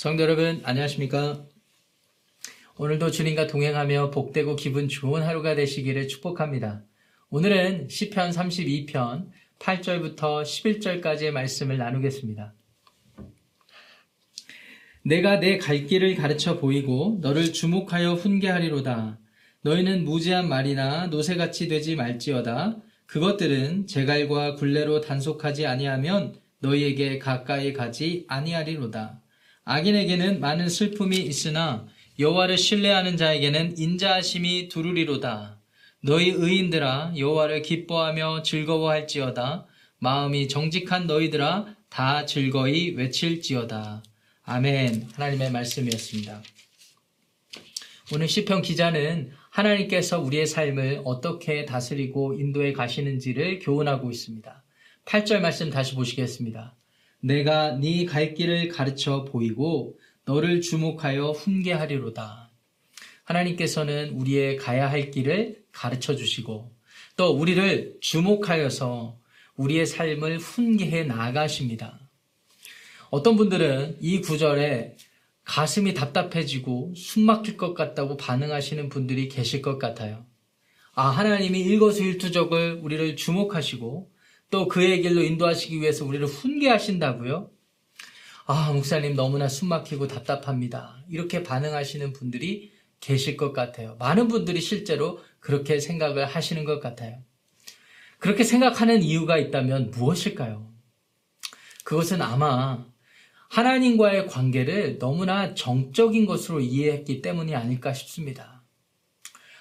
성도 여러분, 안녕하십니까? 오늘도 주님과 동행하며 복되고 기분 좋은 하루가 되시기를 축복합니다. 오늘은 시편 32편 8절부터 11절까지의 말씀을 나누겠습니다. 내가 내 갈 길을 가르쳐 보이고 너를 주목하여 훈계하리로다. 너희는 무지한 말이나 노새같이 되지 말지어다. 그것들은 제갈과 굴레로 단속하지 아니하면 너희에게 가까이 가지 아니하리로다. 악인에게는 많은 슬픔이 있으나 여호와를 신뢰하는 자에게는 인자하심이 두루리로다. 너희 의인들아 여호와를 기뻐하며 즐거워할지어다. 마음이 정직한 너희들아 다 즐거이 외칠지어다. 아멘. 하나님의 말씀이었습니다. 오늘 시편 기자는 하나님께서 우리의 삶을 어떻게 다스리고 인도해 가시는지를 교훈하고 있습니다. 8절 말씀 다시 보시겠습니다. 내가 네 갈 길을 가르쳐 보이고 너를 주목하여 훈계하리로다. 하나님께서는 우리의 가야 할 길을 가르쳐 주시고 또 우리를 주목하여서 우리의 삶을 훈계해 나가십니다. 어떤 분들은 이 구절에 가슴이 답답해지고 숨 막힐 것 같다고 반응하시는 분들이 계실 것 같아요. 아, 하나님이 일거수일투족을 우리를 주목하시고 또 그의 길로 인도하시기 위해서 우리를 훈계하신다고요? 아, 목사님 너무나 숨 막히고 답답합니다. 이렇게 반응하시는 분들이 계실 것 같아요. 많은 분들이 실제로 그렇게 생각을 하시는 것 같아요. 그렇게 생각하는 이유가 있다면 무엇일까요? 그것은 아마 하나님과의 관계를 너무나 정적인 것으로 이해했기 때문이 아닐까 싶습니다.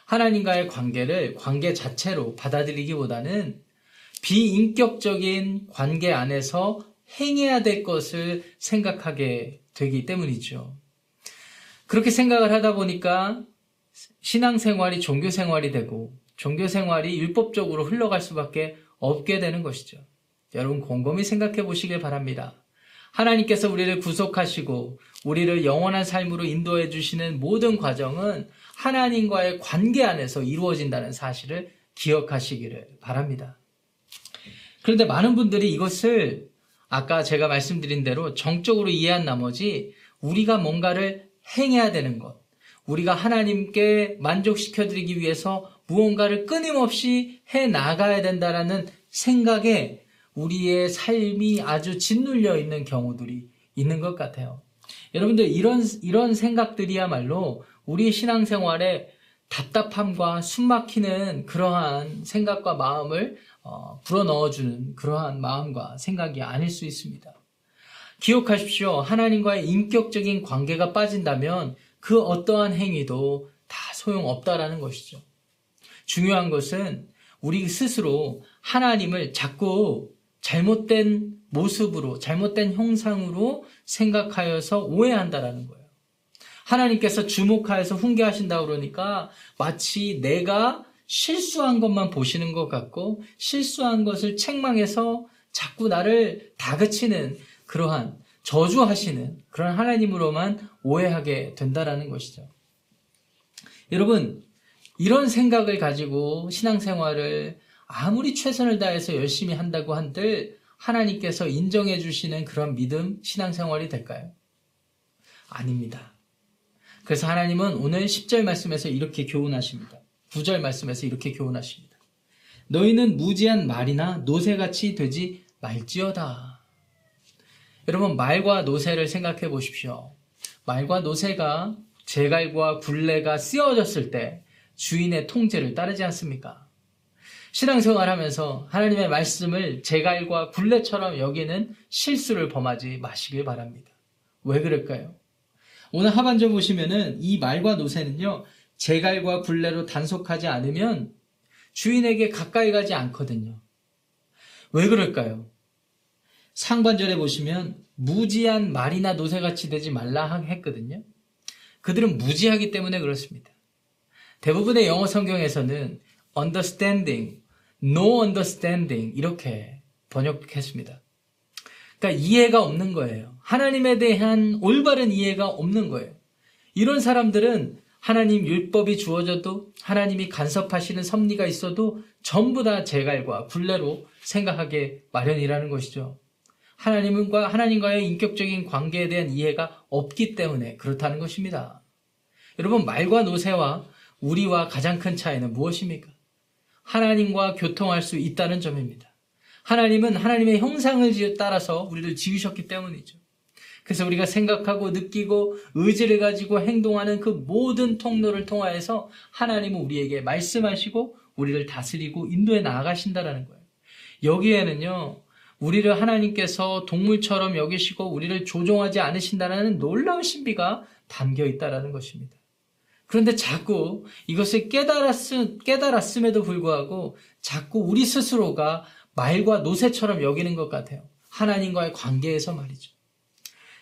하나님과의 관계를 관계 자체로 받아들이기보다는 비인격적인 관계 안에서 행해야 될 것을 생각하게 되기 때문이죠. 그렇게 생각을 하다 보니까 신앙생활이 종교생활이 되고 종교생활이 율법적으로 흘러갈 수밖에 없게 되는 것이죠. 여러분 곰곰이 생각해 보시길 바랍니다. 하나님께서 우리를 구속하시고 우리를 영원한 삶으로 인도해 주시는 모든 과정은 하나님과의 관계 안에서 이루어진다는 사실을 기억하시기를 바랍니다. 그런데 많은 분들이 이것을 아까 제가 말씀드린 대로 정적으로 이해한 나머지 우리가 뭔가를 행해야 되는 것, 우리가 하나님께 만족시켜드리기 위해서 무언가를 끊임없이 해 나가야 된다라는 생각에 우리의 삶이 아주 짓눌려 있는 경우들이 있는 것 같아요. 여러분들 이런 이런 생각들이야말로 우리 신앙생활에 답답함과 숨막히는 그러한 생각과 마음을 어, 불어넣어주는 그러한 마음과 생각이 아닐 수 있습니다. 기억하십시오. 하나님과의 인격적인 관계가 빠진다면 그 어떠한 행위도 다 소용없다라는 것이죠. 중요한 것은 우리 스스로 하나님을 자꾸 잘못된 모습으로, 잘못된 형상으로 생각하여서 오해한다라는 거예요. 하나님께서 주목하여서 훈계하신다 그러니까 마치 내가 실수한 것만 보시는 것 같고 실수한 것을 책망해서 자꾸 나를 다그치는 그러한 저주하시는 그런 하나님으로만 오해하게 된다라는 것이죠. 여러분, 이런 생각을 가지고 신앙생활을 아무리 최선을 다해서 열심히 한다고 한들 하나님께서 인정해 주시는 그런 믿음, 신앙생활이 될까요? 아닙니다. 그래서 하나님은 오늘 10절 말씀에서 이렇게 교훈하십니다. 9절 말씀에서 이렇게 교훈하십니다. 너희는 무지한 말이나 노새같이 되지 말지어다. 여러분, 말과 노새를 생각해 보십시오. 말과 노새가 제갈과 굴레가 쓰여졌을 때 주인의 통제를 따르지 않습니까? 신앙생활 하면서 하나님의 말씀을 제갈과 굴레처럼 여기는 실수를 범하지 마시길 바랍니다. 왜 그럴까요? 오늘 하반절 보시면은 이 말과 노새는요, 제갈과 굴레로 단속하지 않으면 주인에게 가까이 가지 않거든요. 왜 그럴까요? 상반절에 보시면 무지한 말이나 노새같이 되지 말라 했거든요. 그들은 무지하기 때문에 그렇습니다. 대부분의 영어 성경에서는 understanding, no understanding 이렇게 번역했습니다. 그러니까 이해가 없는 거예요. 하나님에 대한 올바른 이해가 없는 거예요. 이런 사람들은 하나님 율법이 주어져도 하나님이 간섭하시는 섭리가 있어도 전부 다 제갈과 굴레로 생각하게 마련이라는 것이죠. 하나님과 하나님과의 인격적인 관계에 대한 이해가 없기 때문에 그렇다는 것입니다. 여러분 말과 노새와 우리와 가장 큰 차이는 무엇입니까? 하나님과 교통할 수 있다는 점입니다. 하나님은 하나님의 형상을 따라서 우리를 지으셨기 때문이죠. 그래서 우리가 생각하고 느끼고 의지를 가지고 행동하는 그 모든 통로를 통하여서 하나님은 우리에게 말씀하시고 우리를 다스리고 인도에 나아가신다라는 거예요. 여기에는요, 우리를 하나님께서 동물처럼 여기시고 우리를 조종하지 않으신다는 놀라운 신비가 담겨 있다라는 것입니다. 그런데 자꾸 이것을 깨달았음, 깨달았음에도 불구하고 자꾸 우리 스스로가 말과 노새처럼 여기는 것 같아요. 하나님과의 관계에서 말이죠.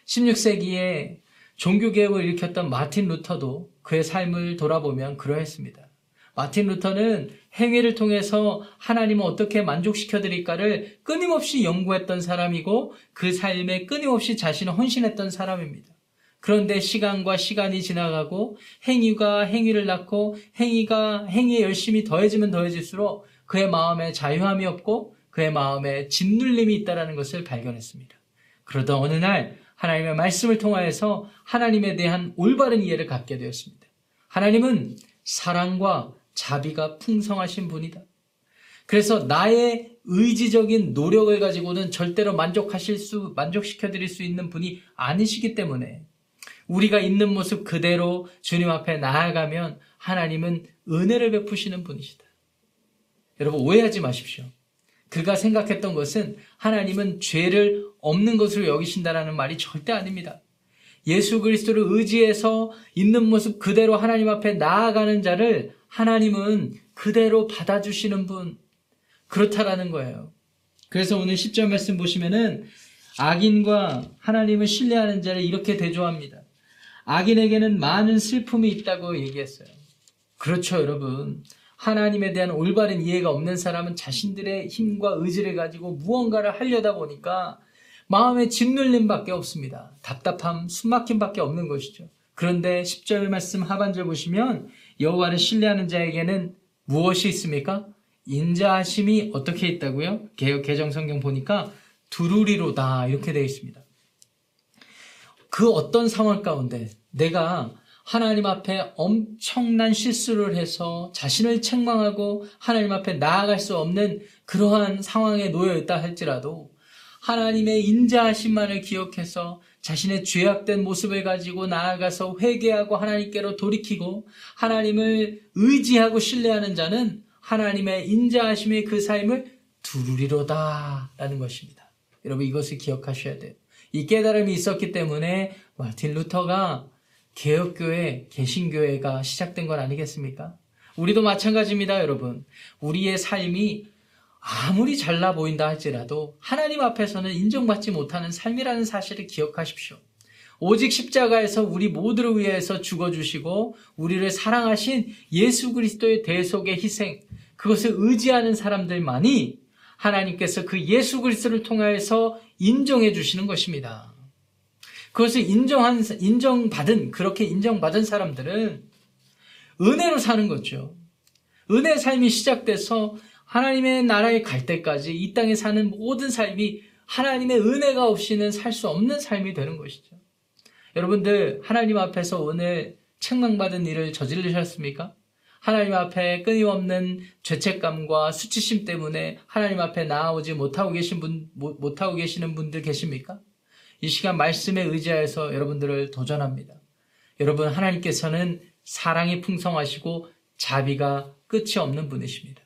16세기에 종교개혁을 일으켰던 마틴 루터도 그의 삶을 돌아보면 그러했습니다. 마틴 루터는 행위를 통해서 하나님을 어떻게 만족시켜 드릴까를 끊임없이 연구했던 사람이고 그 삶에 끊임없이 자신을 헌신했던 사람입니다. 그런데 시간과 시간이 지나가고 행위가 행위를 낳고 행위가 행위에 열심히 더해지면 더해질수록 그의 마음에 자유함이 없고 그의 마음에 짓눌림이 있다는 것을 발견했습니다. 그러던 어느 날 하나님의 말씀을 통하여서 하나님에 대한 올바른 이해를 갖게 되었습니다. 하나님은 사랑과 자비가 풍성하신 분이다. 그래서 나의 의지적인 노력을 가지고는 절대로 만족하실 수, 만족시켜 드릴 수 있는 분이 아니시기 때문에 우리가 있는 모습 그대로 주님 앞에 나아가면 하나님은 은혜를 베푸시는 분이시다. 여러분 오해하지 마십시오. 그가 생각했던 것은 하나님은 죄를 없는 것으로 여기신다라는 말이 절대 아닙니다. 예수 그리스도를 의지해서 있는 모습 그대로 하나님 앞에 나아가는 자를 하나님은 그대로 받아주시는 분, 그렇다라는 거예요. 그래서 오늘 10절 말씀 보시면은 악인과 하나님을 신뢰하는 자를 이렇게 대조합니다. 악인에게는 많은 슬픔이 있다고 얘기했어요. 그렇죠, 여러분. 하나님에 대한 올바른 이해가 없는 사람은 자신들의 힘과 의지를 가지고 무언가를 하려다 보니까 마음에 짓눌림밖에 없습니다. 답답함, 숨막힘밖에 없는 것이죠. 그런데 10절 말씀 하반절 보시면 여호와를 신뢰하는 자에게는 무엇이 있습니까? 인자하심이 어떻게 있다고요? 개혁 개정 성경 보니까 두루리로다 이렇게 되어 있습니다. 그 어떤 상황 가운데 내가 하나님 앞에 엄청난 실수를 해서 자신을 책망하고 하나님 앞에 나아갈 수 없는 그러한 상황에 놓여 있다 할지라도 하나님의 인자하심만을 기억해서 자신의 죄악된 모습을 가지고 나아가서 회개하고 하나님께로 돌이키고 하나님을 의지하고 신뢰하는 자는 하나님의 인자하심의 그 삶을 두루리로다 라는 것입니다. 여러분 이것을 기억하셔야 돼요. 이 깨달음이 있었기 때문에 마틴 루터가 개혁교회, 개신교회가 시작된 건 아니겠습니까? 우리도 마찬가지입니다, 여러분. 우리의 삶이 아무리 잘나 보인다 할지라도 하나님 앞에서는 인정받지 못하는 삶이라는 사실을 기억하십시오. 오직 십자가에서 우리 모두를 위해서 죽어주시고 우리를 사랑하신 예수 그리스도의 대속의 희생, 그것을 의지하는 사람들만이 하나님께서 그 예수 그리스도를 통하여서 인정해 주시는 것입니다. 그것을 인정한, 인정받은, 그렇게 인정받은 사람들은 은혜로 사는 거죠. 은혜 삶이 시작돼서 하나님의 나라에 갈 때까지 이 땅에 사는 모든 삶이 하나님의 은혜가 없이는 살 수 없는 삶이 되는 것이죠. 여러분들, 하나님 앞에서 오늘 책망받은 일을 저지르셨습니까? 하나님 앞에 끊임없는 죄책감과 수치심 때문에 하나님 앞에 나아오지 못하고 계신 분, 못하고 계시는 분들 계십니까? 이 시간 말씀에 의지하여서 여러분들을 도전합니다. 여러분, 하나님께서는 사랑이 풍성하시고 자비가 끝이 없는 분이십니다.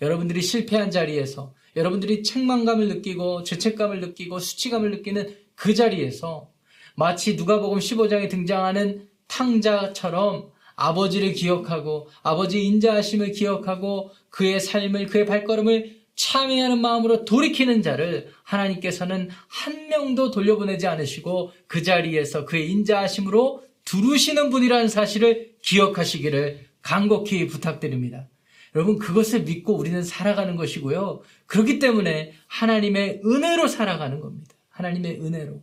여러분들이 실패한 자리에서 여러분들이 책망감을 느끼고 죄책감을 느끼고 수치감을 느끼는 그 자리에서 마치 누가복음 15장에 등장하는 탕자처럼 아버지를 기억하고 아버지 인자하심을 기억하고 그의 삶을 그의 발걸음을 참여하는 마음으로 돌이키는 자를 하나님께서는 한 명도 돌려보내지 않으시고 그 자리에서 그의 인자하심으로 두루시는 분이라는 사실을 기억하시기를 간곡히 부탁드립니다. 여러분 그것을 믿고 우리는 살아가는 것이고요. 그렇기 때문에 하나님의 은혜로 살아가는 겁니다. 하나님의 은혜로.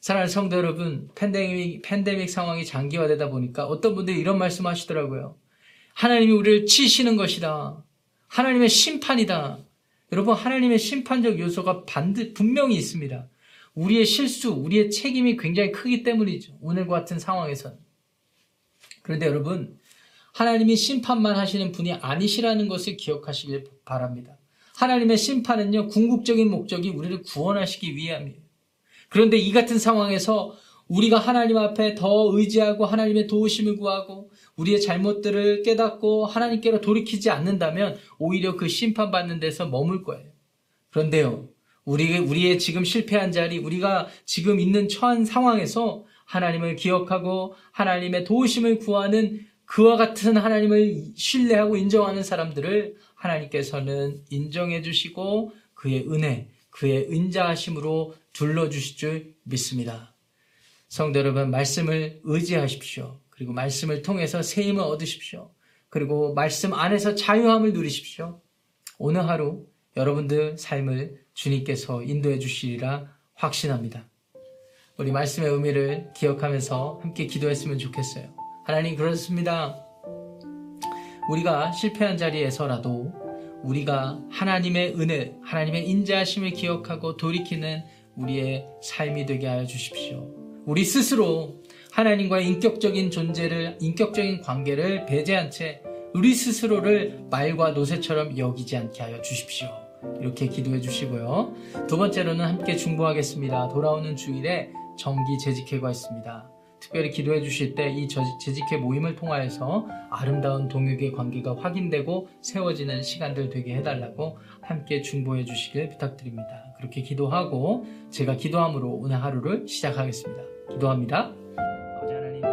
사랑하는 성도 여러분, 팬데믹, 팬데믹 상황이 장기화되다 보니까 어떤 분들이 이런 말씀 하시더라고요. 하나님이 우리를 치시는 것이다. 하나님의 심판이다. 여러분 하나님의 심판적 요소가 반드 분명히 있습니다. 우리의 실수, 우리의 책임이 굉장히 크기 때문이죠. 오늘과 같은 상황에서는. 그런데 여러분 하나님이 심판만 하시는 분이 아니시라는 것을 기억하시길 바랍니다. 하나님의 심판은요 궁극적인 목적이 우리를 구원하시기 위함이에요. 그런데 이 같은 상황에서 우리가 하나님 앞에 더 의지하고 하나님의 도우심을 구하고 우리의 잘못들을 깨닫고 하나님께로 돌이키지 않는다면 오히려 그 심판받는 데서 머물 거예요. 그런데요, 우리, 우리의 지금 실패한 자리, 우리가 지금 있는 처한 상황에서 하나님을 기억하고 하나님의 도우심을 구하는 그와 같은 하나님을 신뢰하고 인정하는 사람들을 하나님께서는 인정해 주시고 그의 은혜, 그의 은자하심으로 둘러주실 줄 믿습니다. 성도 여러분, 말씀을 의지하십시오. 그리고 말씀을 통해서 새 힘을 얻으십시오. 그리고 말씀 안에서 자유함을 누리십시오. 오늘 하루 여러분들 삶을 주님께서 인도해 주시리라 확신합니다. 우리 말씀의 의미를 기억하면서 함께 기도했으면 좋겠어요. 하나님 그렇습니다. 우리가 실패한 자리에서라도 우리가 하나님의 은혜, 하나님의 인자하심을 기억하고 돌이키는 우리의 삶이 되게 하여 주십시오. 우리 스스로 하나님과의 인격적인 존재를, 인격적인 관계를 배제한 채 우리 스스로를 말과 노새처럼 여기지 않게 하여 주십시오. 이렇게 기도해 주시고요. 두 번째로는 함께 중보하겠습니다. 돌아오는 주일에 정기 재직회가 있습니다. 특별히 기도해 주실 때 이 재직회 모임을 통하여서 아름다운 동역의 관계가 확인되고 세워지는 시간들 되게 해달라고 함께 중보해 주시길 부탁드립니다. 그렇게 기도하고 제가 기도함으로 오늘 하루를 시작하겠습니다. 기도합니다. 아버지 하나님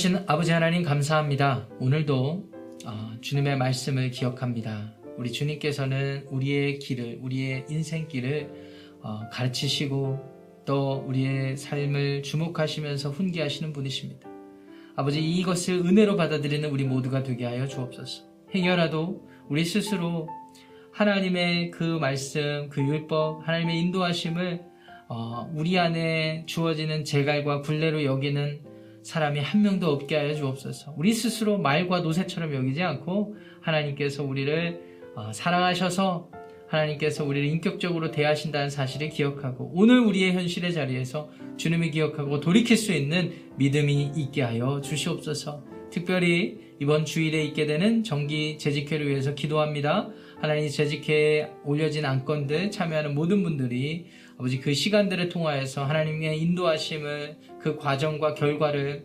거룩하신 아버지 하나님 감사합니다. 오늘도 어, 주님의 말씀을 기억합니다. 우리 주님께서는 우리의 길을, 우리의 인생길을 어, 가르치시고 또 우리의 삶을 주목하시면서 훈계하시는 분이십니다. 아버지 이것을 은혜로 받아들이는 우리 모두가 되게 하여 주옵소서. 행여라도 우리 스스로 하나님의 그 말씀, 그 율법, 하나님의 인도하심을 어, 우리 안에 주어지는 재갈과 굴레로 여기는 사람이 한 명도 없게 하여 주옵소서. 우리 스스로 말과 노새처럼 여기지 않고 하나님께서 우리를 어, 사랑하셔서 하나님께서 우리를 인격적으로 대하신다는 사실을 기억하고 오늘 우리의 현실의 자리에서 주님을 기억하고 돌이킬 수 있는 믿음이 있게 하여 주시옵소서. 특별히 이번 주일에 있게 되는 정기 재직회를 위해서 기도합니다. 하나님 재직회에 올려진 안건들 참여하는 모든 분들이 아버지 그 시간들을 통하여서 하나님의 인도하심을 그 과정과 결과를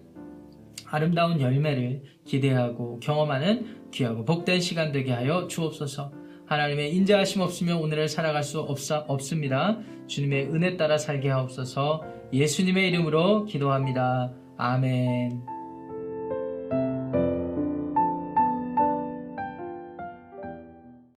아름다운 열매를 기대하고 경험하는 귀하고 복된 시간 되게 하여 주옵소서. 하나님의 인자하심 없으면 오늘을 살아갈 수 없사, 없습니다. 주님의 은혜 따라 살게 하옵소서. 예수님의 이름으로 기도합니다. 아멘.